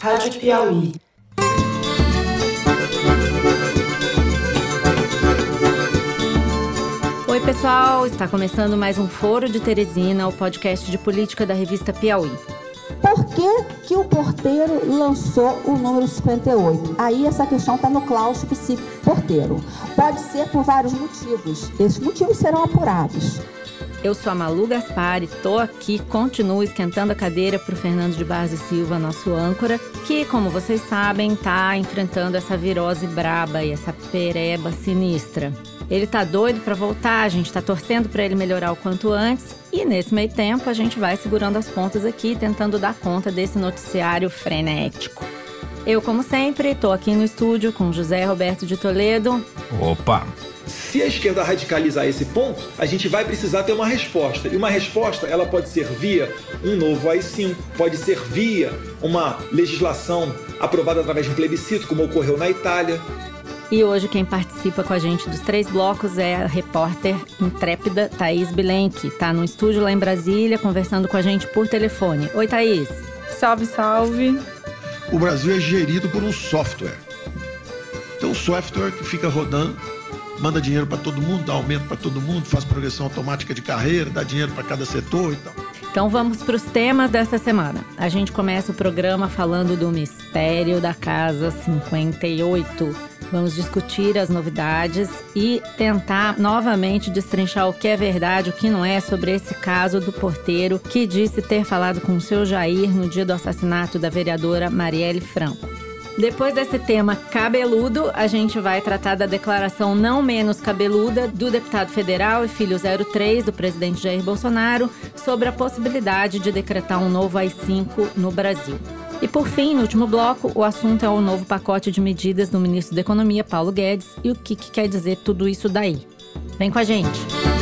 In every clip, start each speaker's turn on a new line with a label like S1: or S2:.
S1: Rádio Piauí.
S2: Oi, pessoal! Está começando mais um Foro de Teresina, o podcast de política da revista Piauí.
S3: Por que, que o porteiro lançou o número 58? Aí essa questão está no claustro psíquico porteiro. Pode ser por vários motivos. Esses motivos serão apurados.
S2: Eu sou a Malu Gaspar e tô aqui, continuo esquentando a cadeira para o Fernando de Barros e Silva, nosso âncora, que, como vocês sabem, tá enfrentando essa virose braba e essa pereba sinistra. Ele tá doido para voltar, a gente tá torcendo para ele melhorar o quanto antes. E nesse meio tempo, a gente vai segurando as pontas aqui, tentando dar conta desse noticiário frenético. Eu, como sempre, tô aqui no estúdio com José Roberto de Toledo.
S4: Opa!
S5: Se a esquerda radicalizar esse ponto, a gente vai precisar ter uma resposta. E uma resposta, ela pode ser via um novo AI-5, pode ser via uma legislação aprovada através de um plebiscito, como ocorreu na Itália.
S2: E hoje quem participa com a gente dos três blocos é a repórter intrépida Thaís Bilenque. Tá no estúdio lá em Brasília, conversando com a gente por telefone. Oi, Thaís.
S6: Salve, salve.
S7: O Brasil é gerido por um software. Então, o software que fica rodando manda dinheiro para todo mundo, dá aumento para todo mundo, faz progressão automática de carreira, dá dinheiro para cada setor e tal.
S2: Então vamos para os temas dessa semana. A gente começa o programa falando do mistério da Casa 58. Vamos discutir as novidades e tentar novamente destrinchar o que é verdade, o que não é sobre esse caso do porteiro que disse ter falado com o seu Jair no dia do assassinato da vereadora Marielle Franco. Depois desse tema cabeludo, a gente vai tratar da declaração não menos cabeluda do deputado federal e filho 03 do presidente Jair Bolsonaro sobre a possibilidade de decretar um novo AI-5 no Brasil. E por fim, no último bloco, o assunto é o novo pacote de medidas do ministro da Economia, Paulo Guedes, e o que, que quer dizer tudo isso daí. Vem com a gente!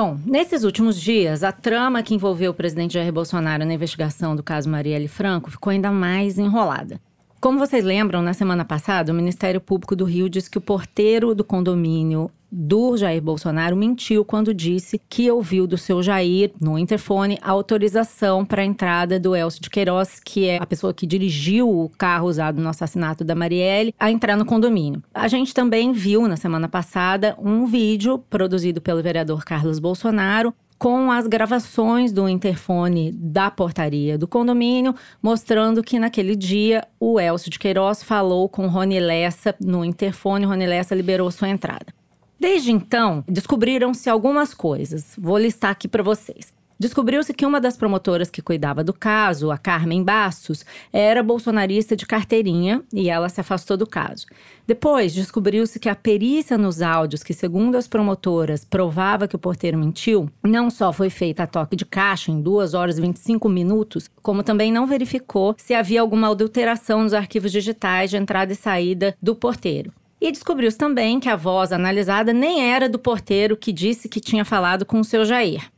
S2: Bom, nesses últimos dias, a trama que envolveu o presidente Jair Bolsonaro na investigação do caso Marielle Franco ficou ainda mais enrolada. Como vocês lembram, na semana passada, o Ministério Público do Rio disse que o porteiro do condomínio do Jair Bolsonaro mentiu quando disse que ouviu do seu Jair, no interfone, a autorização para a entrada do Elcio de Queiroz, que é a pessoa que dirigiu o carro usado no assassinato da Marielle, a entrar no condomínio. A gente também viu na semana passada um vídeo produzido pelo vereador Carlos Bolsonaro com as gravações do interfone da portaria do condomínio, mostrando que naquele dia o Elcio de Queiroz falou com Rony Lessa no interfone, Rony Lessa liberou sua entrada. Desde então, descobriram-se algumas coisas. Vou listar aqui para vocês. Descobriu-se que uma das promotoras que cuidava do caso, a Carmen Bastos, era bolsonarista de carteirinha e ela se afastou do caso. Depois, descobriu-se que a perícia nos áudios, que segundo as promotoras provava que o porteiro mentiu, não só foi feita a toque de caixa em 2 horas e 25 minutos, como também não verificou se havia alguma adulteração nos arquivos digitais de entrada e saída do porteiro. E descobriu-se também que a voz analisada nem era do porteiro que disse que tinha falado com o seu Jair.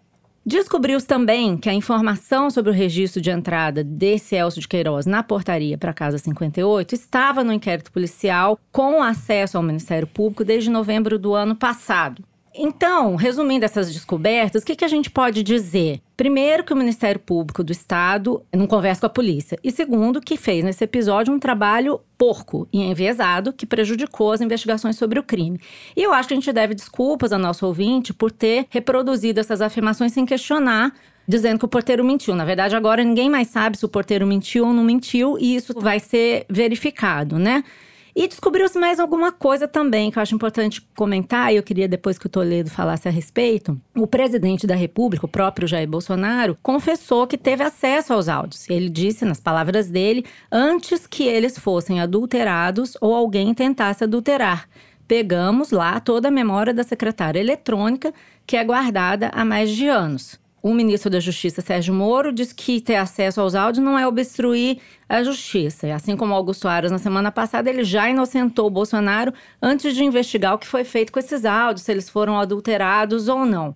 S2: Descobriu-se também que a informação sobre o registro de entrada desse Elcio de Queiroz na portaria para a Casa 58 estava no inquérito policial com acesso ao Ministério Público desde novembro do ano passado. Então, resumindo essas descobertas, o que, que a gente pode dizer? Primeiro, que o Ministério Público do Estado não conversa com a polícia. E segundo, que fez nesse episódio um trabalho porco e enviesado que prejudicou as investigações sobre o crime. E eu acho que a gente deve desculpas ao nosso ouvinte por ter reproduzido essas afirmações sem questionar dizendo que o porteiro mentiu. Na verdade, agora ninguém mais sabe se o porteiro mentiu ou não mentiu, e isso vai ser verificado, né? E descobriu-se mais alguma coisa também que eu acho importante comentar, e eu queria depois que o Toledo falasse a respeito. O presidente da República, o próprio Jair Bolsonaro, confessou que teve acesso aos áudios. Ele disse, nas palavras dele, antes que eles fossem adulterados ou alguém tentasse adulterar. Pegamos lá toda a memória da secretária eletrônica, que é guardada há mais de anos. O ministro da Justiça, Sérgio Moro, diz que ter acesso aos áudios não é obstruir a justiça. E assim como Augusto Aras, na semana passada, ele já inocentou o Bolsonaro antes de investigar o que foi feito com esses áudios, se eles foram adulterados ou não.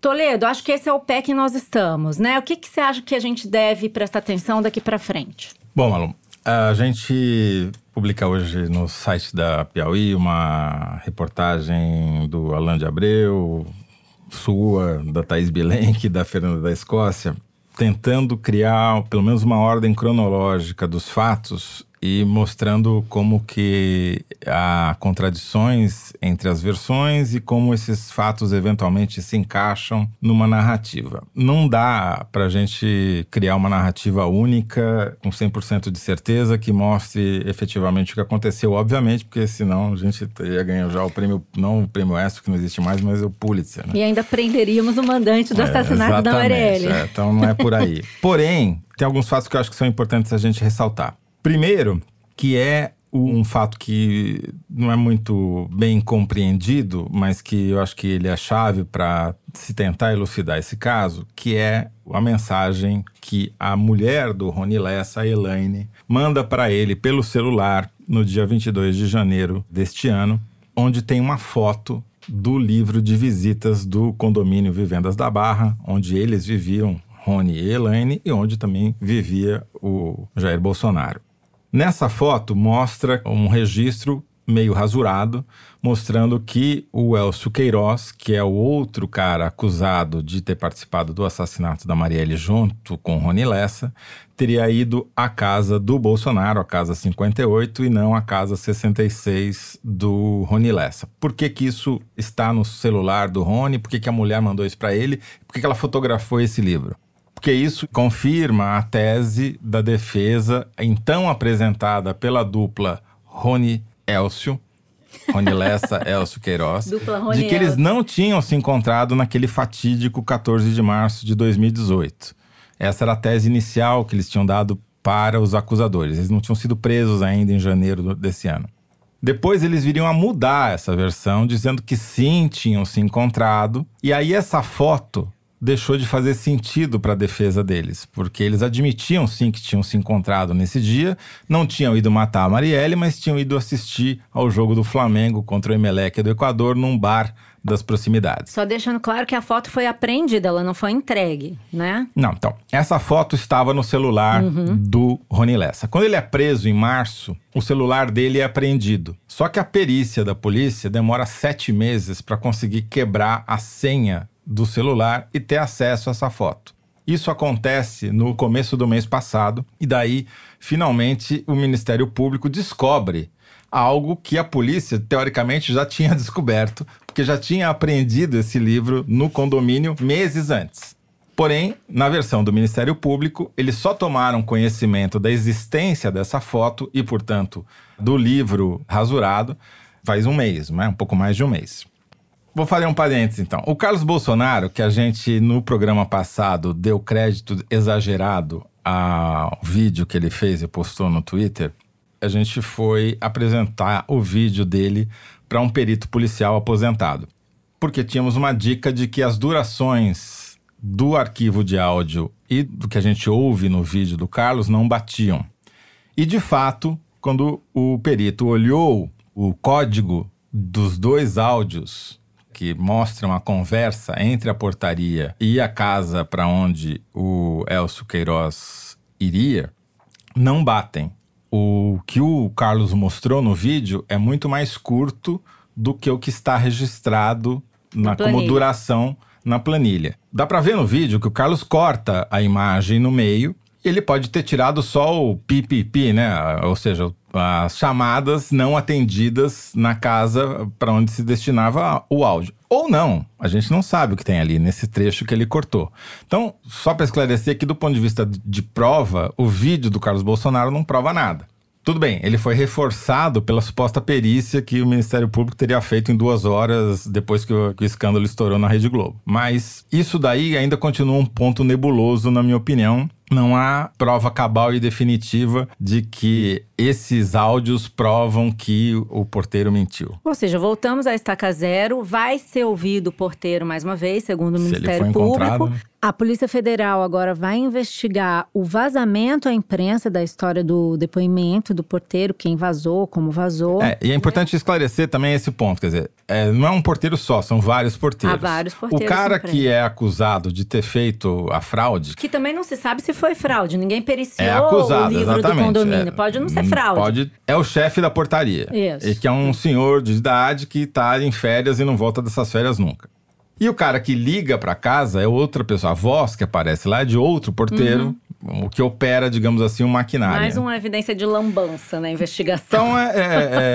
S2: Toledo, acho que esse é o pé que nós estamos, né? O que, que você acha que a gente deve prestar atenção daqui para frente?
S4: Bom, Malu, a gente publica hoje no site da Piauí uma reportagem do Alain de Abreu, sua, da Thaís Bilenque da Fernanda da Escócia, tentando criar pelo menos uma ordem cronológica dos fatos e mostrando como que há contradições entre as versões e como esses fatos eventualmente se encaixam numa narrativa. Não dá para a gente criar uma narrativa única com 100% de certeza que mostre efetivamente o que aconteceu, obviamente, porque senão a gente ia ganhar já o prêmio, não o prêmio ESSO, que não existe mais, mas o Pulitzer. Né?
S2: E ainda prenderíamos o mandante do é, assassinato da Marielle.
S4: É, então não é por aí. Porém, tem alguns fatos que eu acho que são importantes a gente ressaltar. Primeiro, que é um fato que não é muito bem compreendido, mas que eu acho que ele é chave para se tentar elucidar esse caso, que é a mensagem que a mulher do Rony Lessa, a Elaine, manda para ele pelo celular no dia 22 de janeiro deste ano, onde tem uma foto do livro de visitas do condomínio Vivendas da Barra, onde eles viviam, Rony e Elaine, e onde também vivia o Jair Bolsonaro. Nessa foto mostra um registro meio rasurado, mostrando que o Elcio Queiroz, que é o outro cara acusado de ter participado do assassinato da Marielle junto com Rony Lessa, teria ido à casa do Bolsonaro, a casa 58, e não à casa 66 do Rony Lessa. Por que, que isso está no celular do Rony? Por que, que a mulher mandou isso para ele? Por que, que ela fotografou esse livro? Porque isso confirma a tese da defesa, então apresentada pela dupla Rony Elcio, Rony Lessa, Elcio Queiroz,
S2: Rony
S4: de que eles não tinham se encontrado naquele fatídico 14 de março de 2018. Essa era a tese inicial que eles tinham dado para os acusadores. Eles não tinham sido presos ainda em janeiro desse ano. Depois eles viriam a mudar essa versão, dizendo que sim, tinham se encontrado. E aí essa foto deixou de fazer sentido para a defesa deles, porque eles admitiam sim que tinham se encontrado nesse dia, não tinham ido matar a Marielle, mas tinham ido assistir ao jogo do Flamengo contra o Emelec do Equador num bar das proximidades.
S2: Só deixando claro que a foto foi apreendida, ela não foi entregue, né?
S4: Não, então, essa foto estava no celular uhum. do Rony Lessa. Quando ele é preso em março, o celular dele é apreendido. Só que a perícia da polícia demora sete meses para conseguir quebrar a senha do celular e ter acesso a essa foto. Isso acontece no começo do mês passado, e daí, finalmente, o Ministério Público descobre algo que a polícia, teoricamente, já tinha descoberto, porque já tinha apreendido esse livro no condomínio meses antes. Porém, na versão do Ministério Público, eles só tomaram conhecimento da existência dessa foto e, portanto, do livro rasurado faz um mês, né? um pouco mais de um mês. Vou fazer um parênteses então. O Carlos Bolsonaro, que a gente no programa passado deu crédito exagerado ao vídeo que ele fez e postou no Twitter, a gente foi apresentar o vídeo dele para um perito policial aposentado. Porque tínhamos uma dica de que as durações do arquivo de áudio e do que a gente ouve no vídeo do Carlos não batiam. E de fato, quando o perito olhou o código dos dois áudios que mostram a conversa entre a portaria e a casa para onde o Elcio Queiroz iria, não batem. O que o Carlos mostrou no vídeo é muito mais curto do que o que está registrado na, como duração na planilha. Dá para ver no vídeo que o Carlos corta a imagem no meio. Ele pode ter tirado só o pipipi, né? Ou seja, as chamadas não atendidas na casa para onde se destinava o áudio. Ou não, a gente não sabe o que tem ali nesse trecho que ele cortou. Então, só para esclarecer que do ponto de vista de prova, o vídeo do Carlos Bolsonaro não prova nada. Tudo bem, ele foi reforçado pela suposta perícia que o Ministério Público teria feito em duas horas depois que o, que o, escândalo estourou na Rede Globo. Mas isso daí ainda continua um ponto nebuloso, na minha opinião, não há prova cabal e definitiva de que esses áudios provam que o porteiro mentiu.
S2: Ou seja, voltamos à estaca zero, vai ser ouvido o porteiro mais uma vez, segundo o Se Ministério Público. Né? A Polícia Federal agora vai investigar o vazamento à imprensa da história do depoimento do porteiro, quem vazou, como vazou.
S4: É, e é importante esclarecer também esse ponto, quer dizer, é, não é um porteiro só, são vários porteiros.
S2: Há vários porteiros.
S4: O cara que é acusado de ter feito a fraude.
S2: Que também não se sabe se foi fraude, ninguém periciou é acusado, o livro exatamente. do condomínio. É, pode não ser fraude.
S4: Pode, é o chefe da portaria.
S2: Isso.
S4: E que é um senhor de idade que está em férias e não volta dessas férias nunca. E o cara que liga para casa é outra pessoa. A voz que aparece lá é de outro porteiro,
S2: Uhum.
S4: o que opera, digamos assim, um maquinário.
S2: Mais uma evidência de lambança na investigação.
S4: Então, é,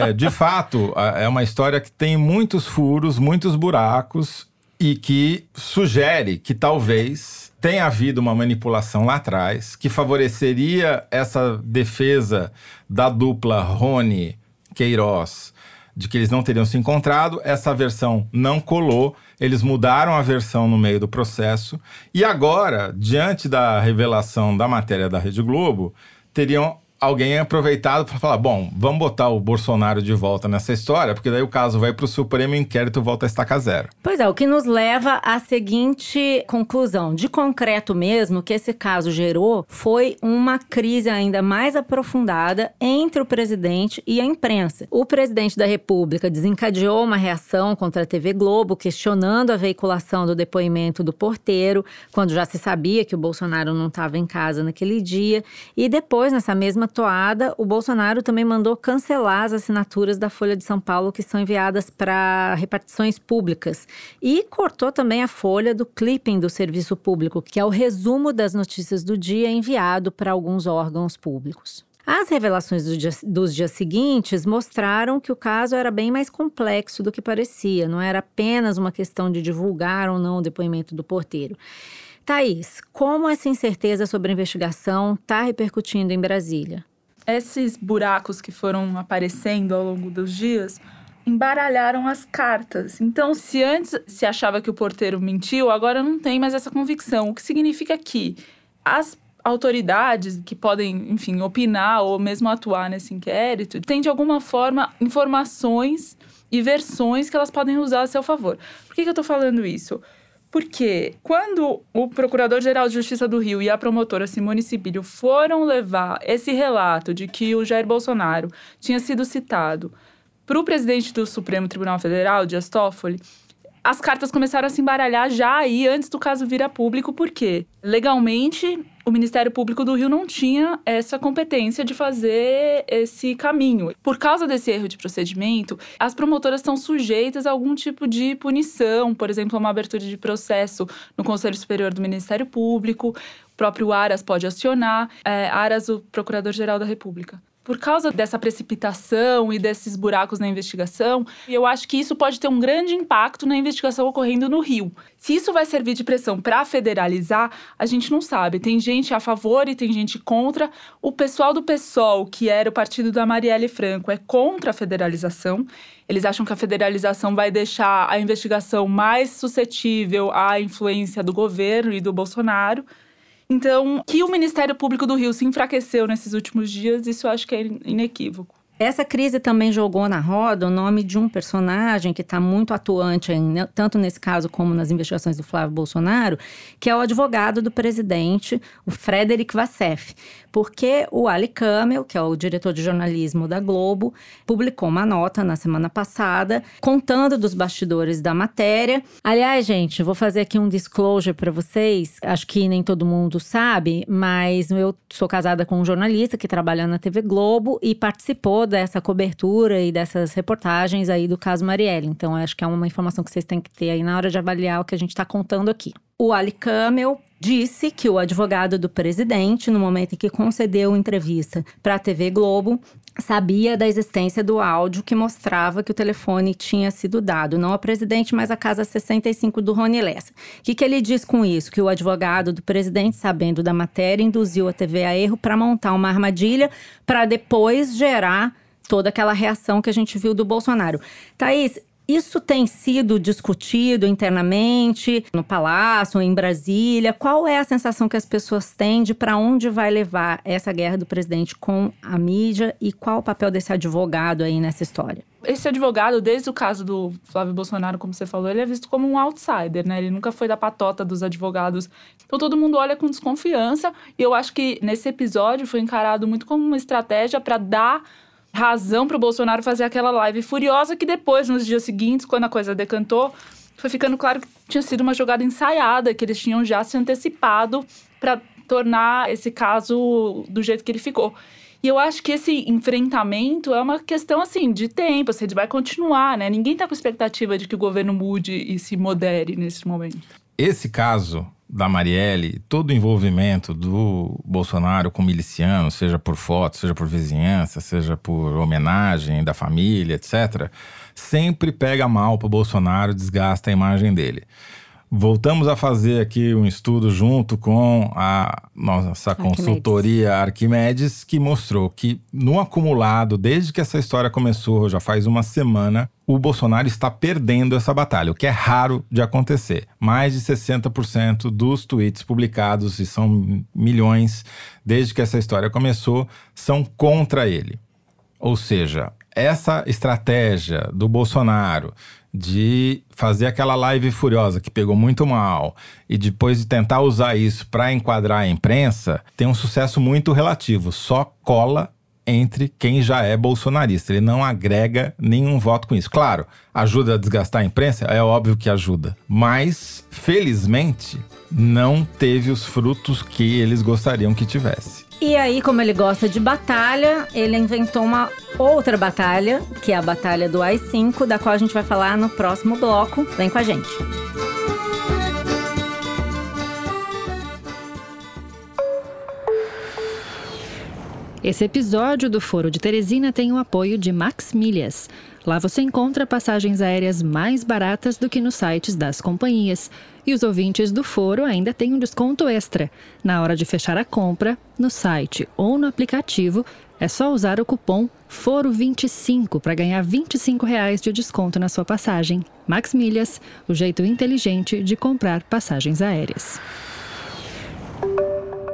S4: é- é, de fato, é uma história que tem muitos furos, muitos buracos e que sugere que talvez tenha havido uma manipulação lá atrás que favoreceria essa defesa da dupla Rony Queiroz de que eles não teriam se encontrado. Essa versão não colou. Eles mudaram a versão no meio do processo. E agora, diante da revelação da matéria da Rede Globo, teriam alguém aproveitado para falar: bom, vamos botar o Bolsonaro de volta nessa história, porque daí o caso vai para o Supremo e inquérito volta a estaca zero.
S2: Pois é, o que nos leva à seguinte conclusão. De concreto mesmo, que esse caso gerou foi uma crise ainda mais aprofundada entre o presidente e a imprensa. O presidente da República desencadeou uma reação contra a TV Globo, questionando a veiculação do depoimento do porteiro, quando já se sabia que o Bolsonaro não estava em casa naquele dia. E depois, nessa mesma toada, o Bolsonaro também mandou cancelar as assinaturas da Folha de São Paulo que são enviadas para repartições públicas. E cortou também a folha do clipping do serviço público, que é o resumo das notícias do dia enviado para alguns órgãos públicos. As revelações do dia- dos dias seguintes mostraram que o caso era bem mais complexo do que parecia, não era apenas uma questão de divulgar ou não o depoimento do porteiro. Thaís, como essa incerteza sobre a investigação está repercutindo em Brasília?
S6: Esses buracos que foram aparecendo ao longo dos dias embaralharam as cartas. Então, se antes se achava que o porteiro mentiu, agora não tem mais essa convicção. O que significa que as autoridades que podem, enfim, opinar ou mesmo atuar nesse inquérito, têm de alguma forma informações e versões que elas podem usar a seu favor. Por que, que eu tô falando isso? Porque quando o Procurador-Geral de Justiça do Rio e a promotora Simone Sibilho foram levar esse relato de que o Jair Bolsonaro tinha sido citado para o presidente do Supremo Tribunal Federal, Dias Toffoli, as cartas começaram a se embaralhar já aí antes do caso vir a público, porque legalmente o Ministério Público do Rio não tinha essa competência de fazer esse caminho. Por causa desse erro de procedimento, as promotoras estão sujeitas a algum tipo de punição, por exemplo, uma abertura de processo no Conselho Superior do Ministério Público, o próprio Aras pode acionar, é, Aras, o Procurador-Geral da República. Por causa dessa precipitação e desses buracos na investigação, eu acho que isso pode ter um grande impacto na investigação ocorrendo no Rio. Se isso vai servir de pressão para federalizar, a gente não sabe. Tem gente a favor e tem gente contra. O pessoal do PSOL, que era o partido da Marielle Franco, é contra a federalização. Eles acham que a federalização vai deixar a investigação mais suscetível à influência do governo e do Bolsonaro. Então, que o Ministério Público do Rio se enfraqueceu nesses últimos dias, isso eu acho que é inequívoco.
S2: Essa crise também jogou na roda o nome de um personagem que está muito atuante, em, né, tanto nesse caso como nas investigações do Flávio Bolsonaro, que é o advogado do presidente, o Frederic Vassef. Porque o Ali Kamel, que é o diretor de jornalismo da Globo, publicou uma nota na semana passada contando dos bastidores da matéria. Aliás, gente, vou fazer aqui um disclosure para vocês. Acho que nem todo mundo sabe, mas eu sou casada com um jornalista que trabalha na TV Globo e participou dessa cobertura e dessas reportagens aí do caso Marielle. Então, acho que é uma informação que vocês têm que ter aí na hora de avaliar o que a gente está contando aqui. O Ali Kamel disse que o advogado do presidente, no momento em que concedeu entrevista para a TV Globo, sabia da existência do áudio que mostrava que o telefone tinha sido dado, não ao presidente, mas à casa 65 do Rony Lessa. O que, que ele diz com isso? Que o advogado do presidente, sabendo da matéria, induziu a TV a erro para montar uma armadilha para depois gerar toda aquela reação que a gente viu do Bolsonaro. Thaís, isso tem sido discutido internamente no Palácio, em Brasília. Qual é a sensação que as pessoas têm de para onde vai levar essa guerra do presidente com a mídia e qual o papel desse advogado aí nessa história?
S6: Esse advogado, desde o caso do Flávio Bolsonaro, como você falou, ele é visto como um outsider, né? Ele nunca foi da patota dos advogados. Então todo mundo olha com desconfiança. E eu acho que nesse episódio foi encarado muito como uma estratégia para dar razão para o Bolsonaro fazer aquela live furiosa que depois, nos dias seguintes, quando a coisa decantou, foi ficando claro que tinha sido uma jogada ensaiada, que eles tinham já se antecipado para tornar esse caso do jeito que ele ficou. E eu acho que esse enfrentamento é uma questão assim de tempo, assim, vai continuar, né? Ninguém está com expectativa de que o governo mude e se modere nesse momento.
S4: Esse caso da Marielle, todo o envolvimento do Bolsonaro com miliciano, seja por foto, seja por vizinhança, seja por homenagem da família, etc., sempre pega mal para o Bolsonaro, desgasta a imagem dele. Voltamos a fazer aqui um estudo junto com a nossa consultoria Arquimedes, que mostrou que, no acumulado, desde que essa história começou, já faz uma semana, o Bolsonaro está perdendo essa batalha, o que é raro de acontecer. Mais de 60% dos tweets publicados, e são milhões desde que essa história começou, são contra ele. Ou seja, essa estratégia do Bolsonaro de fazer aquela live furiosa que pegou muito mal e depois de tentar usar isso para enquadrar a imprensa, tem um sucesso muito relativo, só cola entre quem já é bolsonarista. Ele não agrega nenhum voto com isso. Claro, ajuda a desgastar a imprensa? É óbvio que ajuda. Mas, felizmente, não teve os frutos que eles gostariam que tivesse.
S2: E aí, como ele gosta de batalha, ele inventou uma outra batalha, que é a batalha do AI-5, da qual a gente vai falar no próximo bloco. Vem com a gente.
S1: Esse episódio do Foro de Teresina tem o apoio de Max Milhas. Lá você encontra passagens aéreas mais baratas do que nos sites das companhias. E os ouvintes do Foro ainda têm um desconto extra. Na hora de fechar a compra, no site ou no aplicativo, é só usar o cupom FORO25 para ganhar 25 reais de desconto na sua passagem. Max Milhas, o jeito inteligente de comprar passagens aéreas.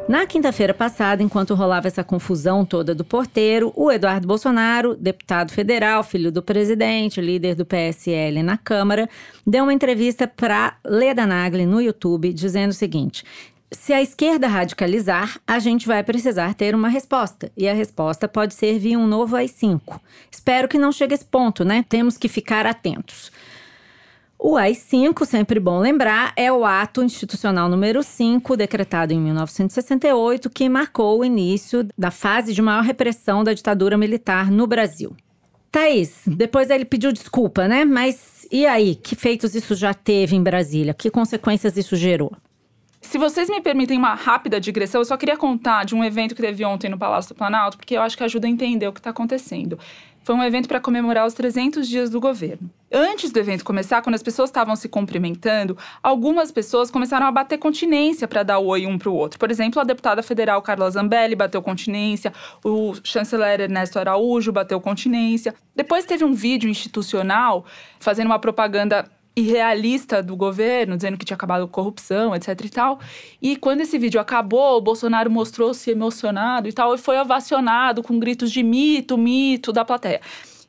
S2: Na quinta-feira passada, enquanto rolava essa confusão toda do porteiro, o Eduardo Bolsonaro, deputado federal, filho do presidente, líder do PSL na Câmara, deu uma entrevista para Leda Nagli no YouTube dizendo o seguinte: se a esquerda radicalizar, a gente vai precisar ter uma resposta. E a resposta pode ser via um novo AI-5. Espero que não chegue a esse ponto, né? Temos que ficar atentos. O AI-5, sempre bom lembrar, é o ato institucional número 5, decretado em 1968, que marcou o início da fase de maior repressão da ditadura militar no Brasil. Thaís, depois ele pediu desculpa, né? Mas e aí? Que feitos isso já teve em Brasília? Que consequências isso gerou?
S6: Se vocês me permitem uma rápida digressão, eu só queria contar de um evento que teve ontem no Palácio do Planalto, porque eu acho que ajuda a entender o que está acontecendo. Foi um evento para comemorar os 300 dias do governo. Antes do evento começar, quando as pessoas estavam se cumprimentando, algumas pessoas começaram a bater continência para dar oi um para o outro. Por exemplo, a deputada federal Carla Zambelli bateu continência, o chanceler Ernesto Araújo bateu continência. Depois teve um vídeo institucional fazendo uma propaganda irrealista do governo, dizendo que tinha acabado corrupção, etc e tal. E quando esse vídeo acabou, o Bolsonaro mostrou-se emocionado e tal, e foi ovacionado com gritos de mito, mito da plateia.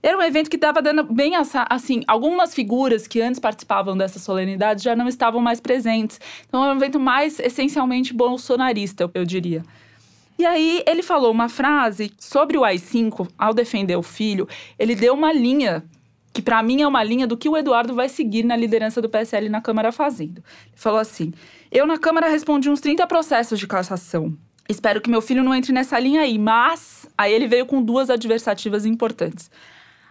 S6: Era um evento que estava dando bem assim, algumas figuras que antes participavam dessa solenidade já não estavam mais presentes. Então é um evento mais essencialmente bolsonarista, eu diria. E aí ele falou uma frase sobre o AI-5, ao defender o filho, ele deu uma linha que para mim é uma linha do que o Eduardo vai seguir na liderança do PSL na Câmara fazendo. Ele falou assim: Eu na Câmara respondi uns 30 processos de cassação. Espero que meu filho não entre nessa linha aí, mas aí ele veio com duas adversativas importantes.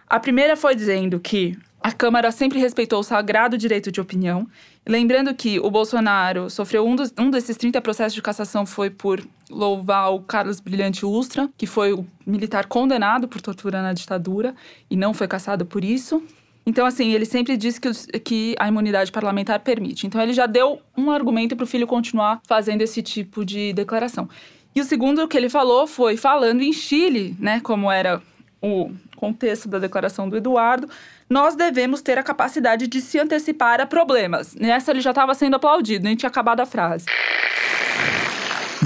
S6: A primeira foi dizendo que a Câmara sempre respeitou o sagrado direito de opinião. Lembrando que o Bolsonaro sofreu um, dos, um desses 30 processos de cassação foi por louvar o Carlos Brilhante Ustra, que foi o militar condenado por tortura na ditadura e não foi cassado por isso. Então, assim, ele sempre disse que, que a imunidade parlamentar permite. Então, ele já deu um argumento para o filho continuar fazendo esse tipo de declaração. E o segundo que ele falou foi falando em Chile, né, como era o contexto da declaração do Eduardo, nós devemos ter a capacidade de se antecipar a problemas. Nessa ele já estava sendo aplaudido, nem tinha acabado a frase.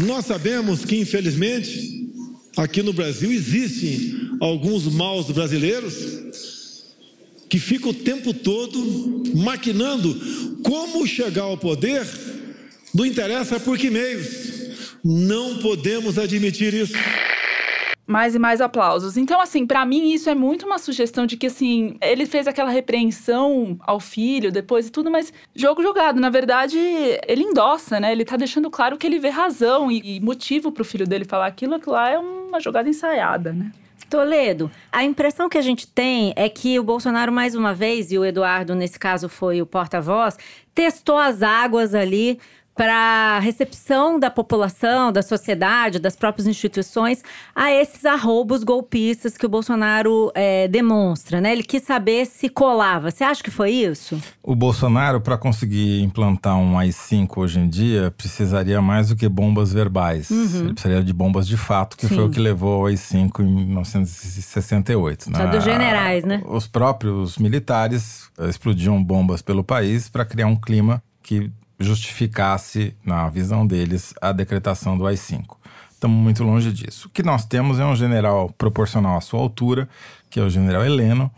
S7: Nós sabemos que, infelizmente, aqui no Brasil existem alguns maus brasileiros que ficam o tempo todo maquinando como chegar ao poder, não interessa por que meios. Não podemos admitir isso.
S6: Mais e mais aplausos. Então, assim, para mim isso é muito uma sugestão de que, assim, ele fez aquela repreensão ao filho depois e tudo, mas jogo jogado. Na verdade, ele endossa, né? Ele tá deixando claro que ele vê razão e, e motivo pro filho dele falar aquilo, aquilo lá é uma jogada ensaiada, né?
S2: Toledo, a impressão que a gente tem é que o Bolsonaro, mais uma vez, e o Eduardo, nesse caso, foi o porta-voz, testou as águas ali para recepção da população, da sociedade, das próprias instituições a esses arroubos golpistas que o Bolsonaro é, demonstra, né? Ele quis saber se colava. Você acha que foi isso?
S4: O Bolsonaro, para conseguir implantar um AI-5 hoje em dia, precisaria mais do que bombas verbais. Uhum. Ele precisaria de bombas de fato, que Sim. foi o que levou ao AI-5 em 1968.
S2: Só dos generais, né?
S4: Os próprios militares explodiam bombas pelo país para criar um clima que justificasse, na visão deles, a decretação do AI-5. Estamos muito longe disso. O que nós temos é um general proporcional à sua altura, que é o general Heleno,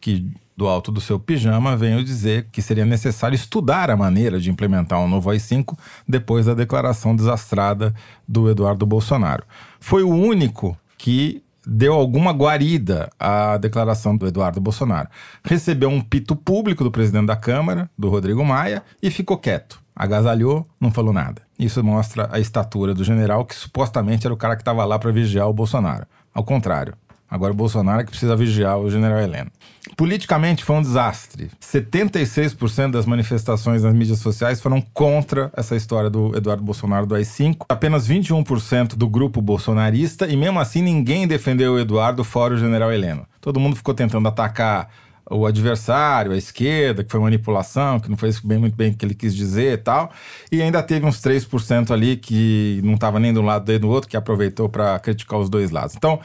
S4: que do alto do seu pijama veio dizer que seria necessário estudar a maneira de implementar um novo AI-5 depois da declaração desastrada do Eduardo Bolsonaro. Foi o único que deu alguma guarida à declaração do Eduardo Bolsonaro. Recebeu um pito público do presidente da Câmara, do Rodrigo Maia, e ficou quieto agasalhou, não falou nada. Isso mostra a estatura do general, que supostamente era o cara que estava lá para vigiar o Bolsonaro. Ao contrário, agora o Bolsonaro é que precisa vigiar o general Heleno. Politicamente foi um desastre. 76% das manifestações nas mídias sociais foram contra essa história do Eduardo Bolsonaro do AI-5. Apenas 21% do grupo bolsonarista, e mesmo assim ninguém defendeu o Eduardo fora o general Heleno. Todo mundo ficou tentando atacar o adversário, a esquerda, que foi manipulação, que não foi bem, muito bem o que ele quis dizer e tal. E ainda teve uns 3% ali que não estava nem de um lado nem do outro, que aproveitou para criticar os dois lados. Então,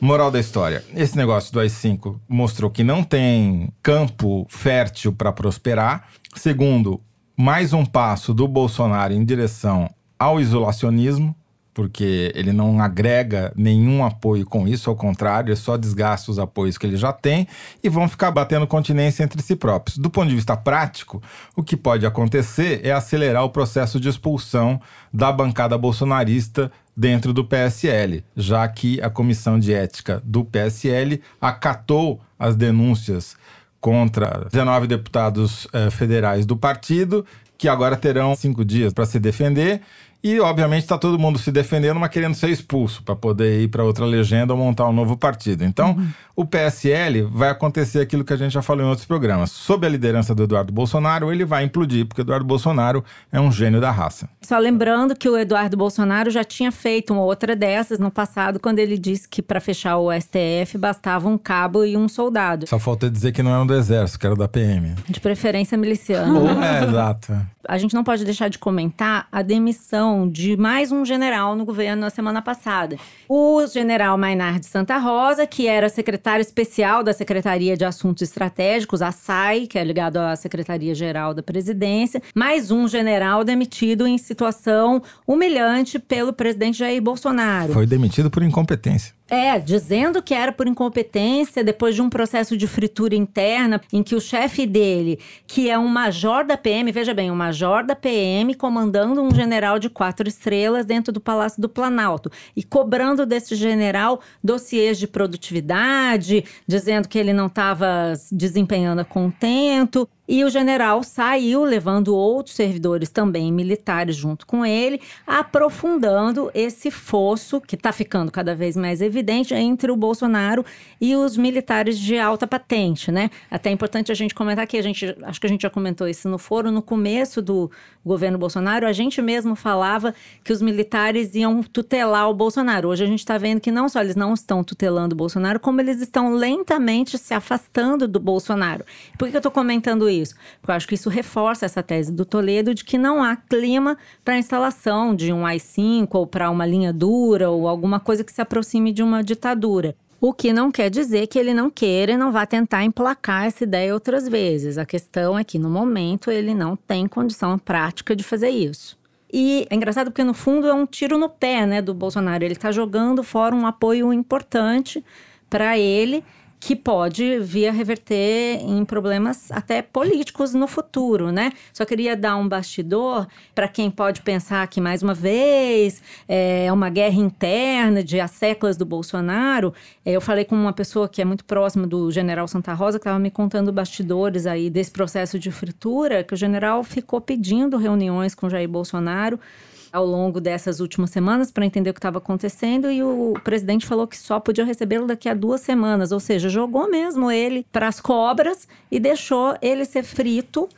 S4: moral da história: esse negócio do AI-5 mostrou que não tem campo fértil para prosperar. Segundo, mais um passo do Bolsonaro em direção ao isolacionismo porque ele não agrega nenhum apoio com isso, ao contrário, é só desgasta os apoios que ele já tem e vão ficar batendo continência entre si próprios. Do ponto de vista prático, o que pode acontecer é acelerar o processo de expulsão da bancada bolsonarista dentro do PSL, já que a comissão de ética do PSL acatou as denúncias contra 19 deputados eh, federais do partido, que agora terão cinco dias para se defender e, obviamente, está todo mundo se defendendo, mas querendo ser expulso para poder ir para outra legenda ou montar um novo partido. Então, uhum. o PSL vai acontecer aquilo que a gente já falou em outros programas. Sob a liderança do Eduardo Bolsonaro, ele vai implodir, porque Eduardo Bolsonaro é um gênio da raça.
S2: Só lembrando que o Eduardo Bolsonaro já tinha feito uma outra dessas no passado, quando ele disse que para fechar o STF bastava um cabo e um soldado.
S4: Só falta dizer que não era do Exército, que era da PM.
S2: De preferência miliciano.
S4: é, exato.
S2: A gente não pode deixar de comentar a demissão de mais um general no governo na semana passada. O general Maynard Santa Rosa, que era secretário especial da Secretaria de Assuntos Estratégicos, a SAI, que é ligado à Secretaria-Geral da Presidência, mais um general demitido em situação humilhante pelo presidente Jair Bolsonaro.
S4: Foi demitido por incompetência.
S2: É, dizendo que era por incompetência, depois de um processo de fritura interna, em que o chefe dele, que é um major da PM, veja bem, um major da PM comandando um general de quatro estrelas dentro do Palácio do Planalto e cobrando desse general dossiês de produtividade, dizendo que ele não estava desempenhando a contento. E o general saiu, levando outros servidores também militares junto com ele, aprofundando esse fosso que está ficando cada vez mais evidente entre o Bolsonaro e os militares de alta patente, né? Até é importante a gente comentar que a gente, acho que a gente já comentou isso no foro, no começo do governo Bolsonaro, a gente mesmo falava que os militares iam tutelar o Bolsonaro. Hoje a gente está vendo que não só eles não estão tutelando o Bolsonaro, como eles estão lentamente se afastando do Bolsonaro. Por que eu estou comentando isso? Porque eu acho que isso reforça essa tese do Toledo de que não há clima para a instalação de um AI-5 ou para uma linha dura ou alguma coisa que se aproxime de uma ditadura. O que não quer dizer que ele não queira e não vá tentar emplacar essa ideia outras vezes. A questão é que, no momento, ele não tem condição prática de fazer isso. E é engraçado porque, no fundo, é um tiro no pé né, do Bolsonaro. Ele está jogando fora um apoio importante para ele que pode vir a reverter em problemas até políticos no futuro, né? Só queria dar um bastidor para quem pode pensar que, mais uma vez, é uma guerra interna de há séculos do Bolsonaro. É, eu falei com uma pessoa que é muito próxima do general Santa Rosa, que estava me contando bastidores aí desse processo de fritura, que o general ficou pedindo reuniões com Jair Bolsonaro ao longo dessas últimas semanas para entender o que estava acontecendo e o presidente falou que só podia recebê-lo daqui a duas semanas, ou seja, jogou mesmo ele para as cobras e deixou ele ser frito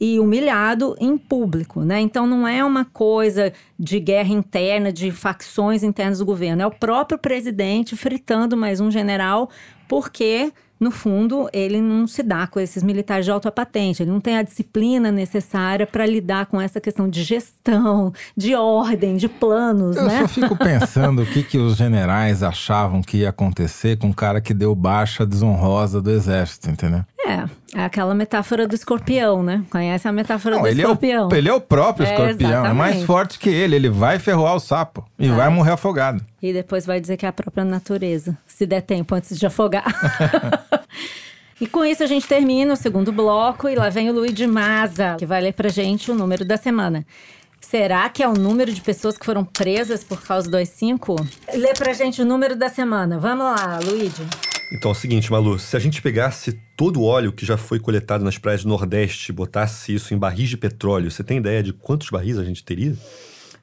S2: e humilhado em público, né? Então não é uma coisa de guerra interna, de facções internas do governo, é o próprio presidente fritando mais um general porque no fundo, ele não se dá com esses militares de alta patente, ele não tem a disciplina necessária para lidar com essa questão de gestão, de ordem, de planos,
S4: Eu
S2: né?
S4: só fico pensando o que, que os generais achavam que ia acontecer com o cara que deu baixa desonrosa do exército, entendeu?
S2: É, é aquela metáfora do escorpião, né? Conhece a metáfora
S4: Não,
S2: do
S4: ele, é
S2: escorpião?
S4: o, ele é o próprio
S2: É,
S4: escorpião, é mais
S2: exatamente.
S4: forte que ele, ele vai ferroar o sapo e vai morrer afogado.
S2: E depois vai dizer que é a própria natureza, se der tempo antes de afogar. e com isso a gente termina o segundo bloco e lá vem o Luiz de Maza, que vai ler pra gente o número da semana. Será que é o número de pessoas que foram presas por causa do AI-5? Lê pra gente o número da semana. Vamos lá, Luigi.
S8: Então é o seguinte, Malu, se a gente pegasse todo o óleo que já foi coletado nas praias do Nordeste e botasse isso em barris de petróleo, você tem ideia de quantos barris a gente teria?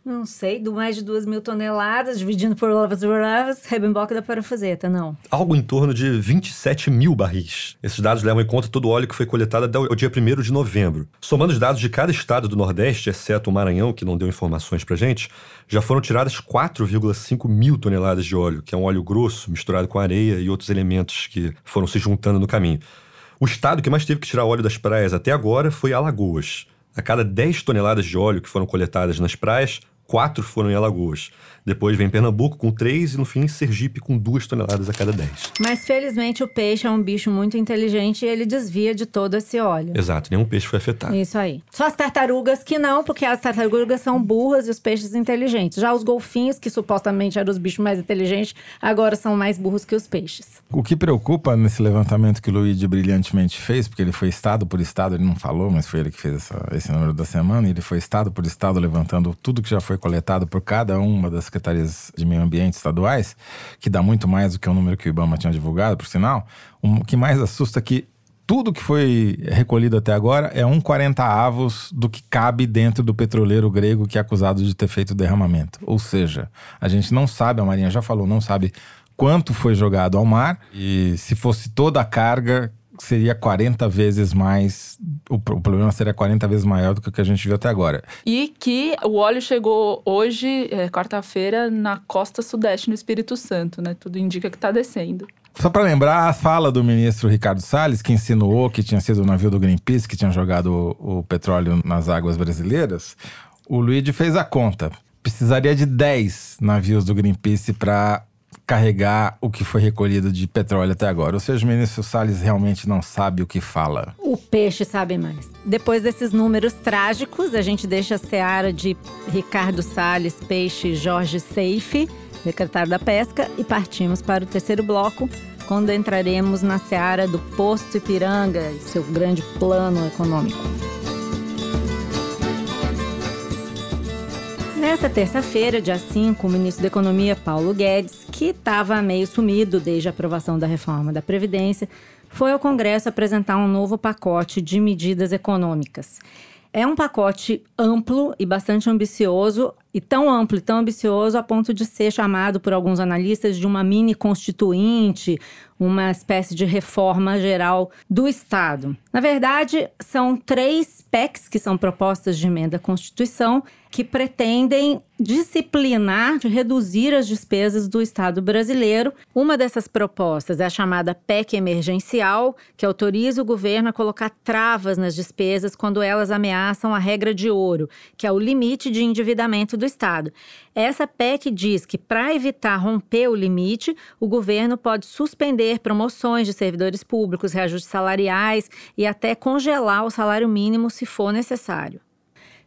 S2: Não sei, do mais de duas mil toneladas, dividindo por lavas lavas, Rebenbock da parafuseta, não.
S8: Algo em torno de 27 mil barris. Esses dados levam em conta todo o óleo que foi coletado até o dia 1 de novembro. Somando os dados de cada estado do Nordeste, exceto o Maranhão, que não deu informações pra gente, já foram tiradas 4,5 mil toneladas de óleo, que é um óleo grosso misturado com areia e outros elementos que foram se juntando no caminho. O estado que mais teve que tirar óleo das praias até agora foi Alagoas. A cada 10 toneladas de óleo que foram coletadas nas praias, 4 foram em Alagoas. Depois vem Pernambuco com 3 e no fim Sergipe com 2 toneladas a cada 10.
S2: Mas felizmente o peixe é um bicho muito inteligente e ele desvia de todo esse óleo.
S8: Exato, nenhum peixe foi afetado.
S2: Isso aí. Só as tartarugas que não, porque as tartarugas são burras e os peixes inteligentes. Já os golfinhos, que supostamente eram os bichos mais inteligentes, agora são mais burros que os peixes.
S4: O que preocupa nesse levantamento que o Luigi brilhantemente fez, porque ele foi estado por estado, ele não falou, mas foi ele que fez essa- esse número da semana, e ele foi estado por estado levantando tudo que já foi coletado por cada uma das secretarias de meio ambiente estaduais, que dá muito mais do que o número que o Ibama tinha divulgado, por sinal. O que mais assusta é que tudo que foi recolhido até agora é um 40 avos do que cabe dentro do petroleiro grego que é acusado de ter feito derramamento. Ou seja, a gente não sabe, a Marinha já falou, não sabe quanto foi jogado ao mar e se fosse toda a carga seria 40 vezes mais, o, o problema seria 40 vezes maior do que o que a gente viu até agora.
S6: E que o óleo chegou hoje, é, quarta-feira, na costa sudeste, no Espírito Santo, né? Tudo indica que tá descendo.
S4: Só para lembrar a fala do ministro Ricardo Salles, que insinuou que tinha sido o navio do Greenpeace que tinha jogado o, o petróleo nas águas brasileiras, o Luigi fez a conta. Precisaria de 10 navios do Greenpeace para carregar o que foi recolhido de petróleo até agora. Ou seja, o ministro Salles realmente não sabe o que fala.
S2: O peixe sabe mais. Depois desses números trágicos, a gente deixa a seara de Ricardo Salles, Peixe Jorge Seife, secretário da Pesca, e partimos para o terceiro bloco, quando entraremos na seara do Posto Ipiranga e seu grande plano econômico. Nessa terça-feira, dia 5, o ministro da Economia, Paulo Guedes, que estava meio sumido desde a aprovação da reforma da Previdência, foi ao Congresso apresentar um novo pacote de medidas econômicas. É um pacote amplo e bastante ambicioso, e tão amplo e tão ambicioso a ponto de ser chamado por alguns analistas de uma mini constituinte, uma espécie de reforma geral do Estado. Na verdade, são três PECs, que são propostas de emenda à Constituição, que pretendem disciplinar, reduzir as despesas do Estado brasileiro. Uma dessas propostas é a chamada PEC emergencial, que autoriza o governo a colocar travas nas despesas quando elas ameaçam a regra de ouro, que é o limite de endividamento do Estado. Essa PEC diz que, para evitar romper o limite, o governo pode suspender promoções de servidores públicos, reajustes salariais e até congelar o salário mínimo se for necessário.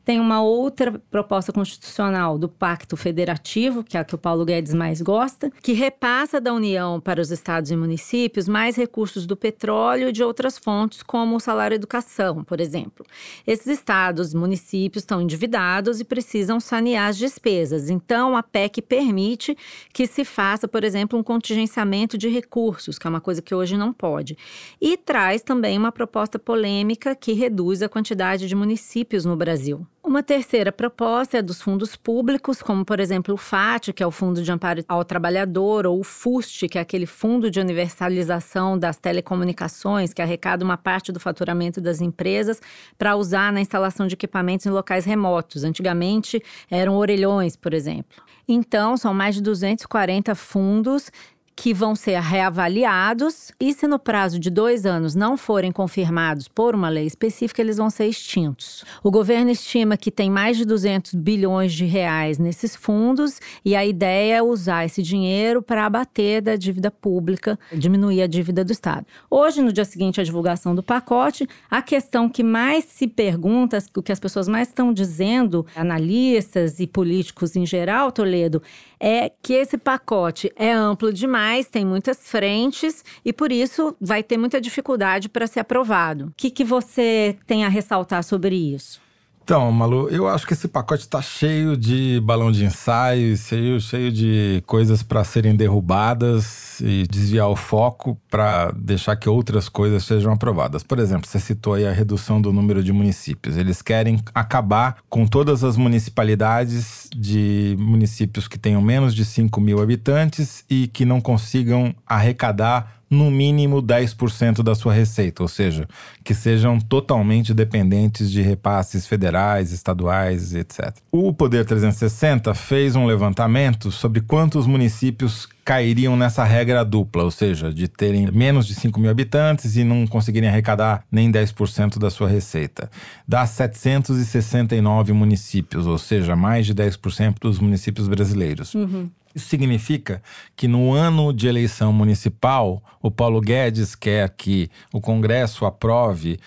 S2: Tem uma outra proposta constitucional do Pacto Federativo, que é a que o Paulo Guedes mais gosta, que repassa da União para os estados e municípios mais recursos do petróleo e de outras fontes, como o salário educação, por exemplo. Esses estados e municípios estão endividados e precisam sanear as despesas. Então, a PEC permite que se faça, por exemplo, um contingenciamento de recursos, que é uma coisa que hoje não pode. E traz também uma proposta polêmica que reduz a quantidade de municípios no Brasil. Uma terceira proposta é dos fundos públicos, como por exemplo o FAT, que é o Fundo de Amparo ao Trabalhador, ou o FUST, que é aquele Fundo de Universalização das Telecomunicações, que arrecada uma parte do faturamento das empresas para usar na instalação de equipamentos em locais remotos. Antigamente eram orelhões, por exemplo. Então, são mais de 240 fundos que vão ser reavaliados e, se no prazo de dois anos não forem confirmados por uma lei específica, eles vão ser extintos. O governo estima que tem mais de 200 bilhões de reais nesses fundos e a ideia é usar esse dinheiro para abater da dívida pública, diminuir a dívida do Estado. Hoje, no dia seguinte à divulgação do pacote, a questão que mais se pergunta, o que as pessoas mais estão dizendo, analistas e políticos em geral, Toledo, é que esse pacote é amplo demais, tem muitas frentes e por isso vai ter muita dificuldade para ser aprovado. O que, que você tem a ressaltar sobre isso?
S4: Então, Malu, eu acho que esse pacote está cheio de balão de ensaio, cheio, cheio de coisas para serem derrubadas e desviar o foco para deixar que outras coisas sejam aprovadas. Por exemplo, você citou aí a redução do número de municípios. Eles querem acabar com todas as municipalidades de municípios que tenham menos de 5 mil habitantes e que não consigam arrecadar no mínimo 10% da sua receita, ou seja, que sejam totalmente dependentes de repasses federais, estaduais, etc. O Poder 360 fez um levantamento sobre quantos municípios cairiam nessa regra dupla, ou seja, de terem menos de 5 mil habitantes e não conseguirem arrecadar nem 10% da sua receita. Dá 769 municípios, ou seja, mais de 10% dos municípios brasileiros. Uhum. Isso significa que no ano de eleição municipal, o Paulo Guedes quer que o Congresso aprove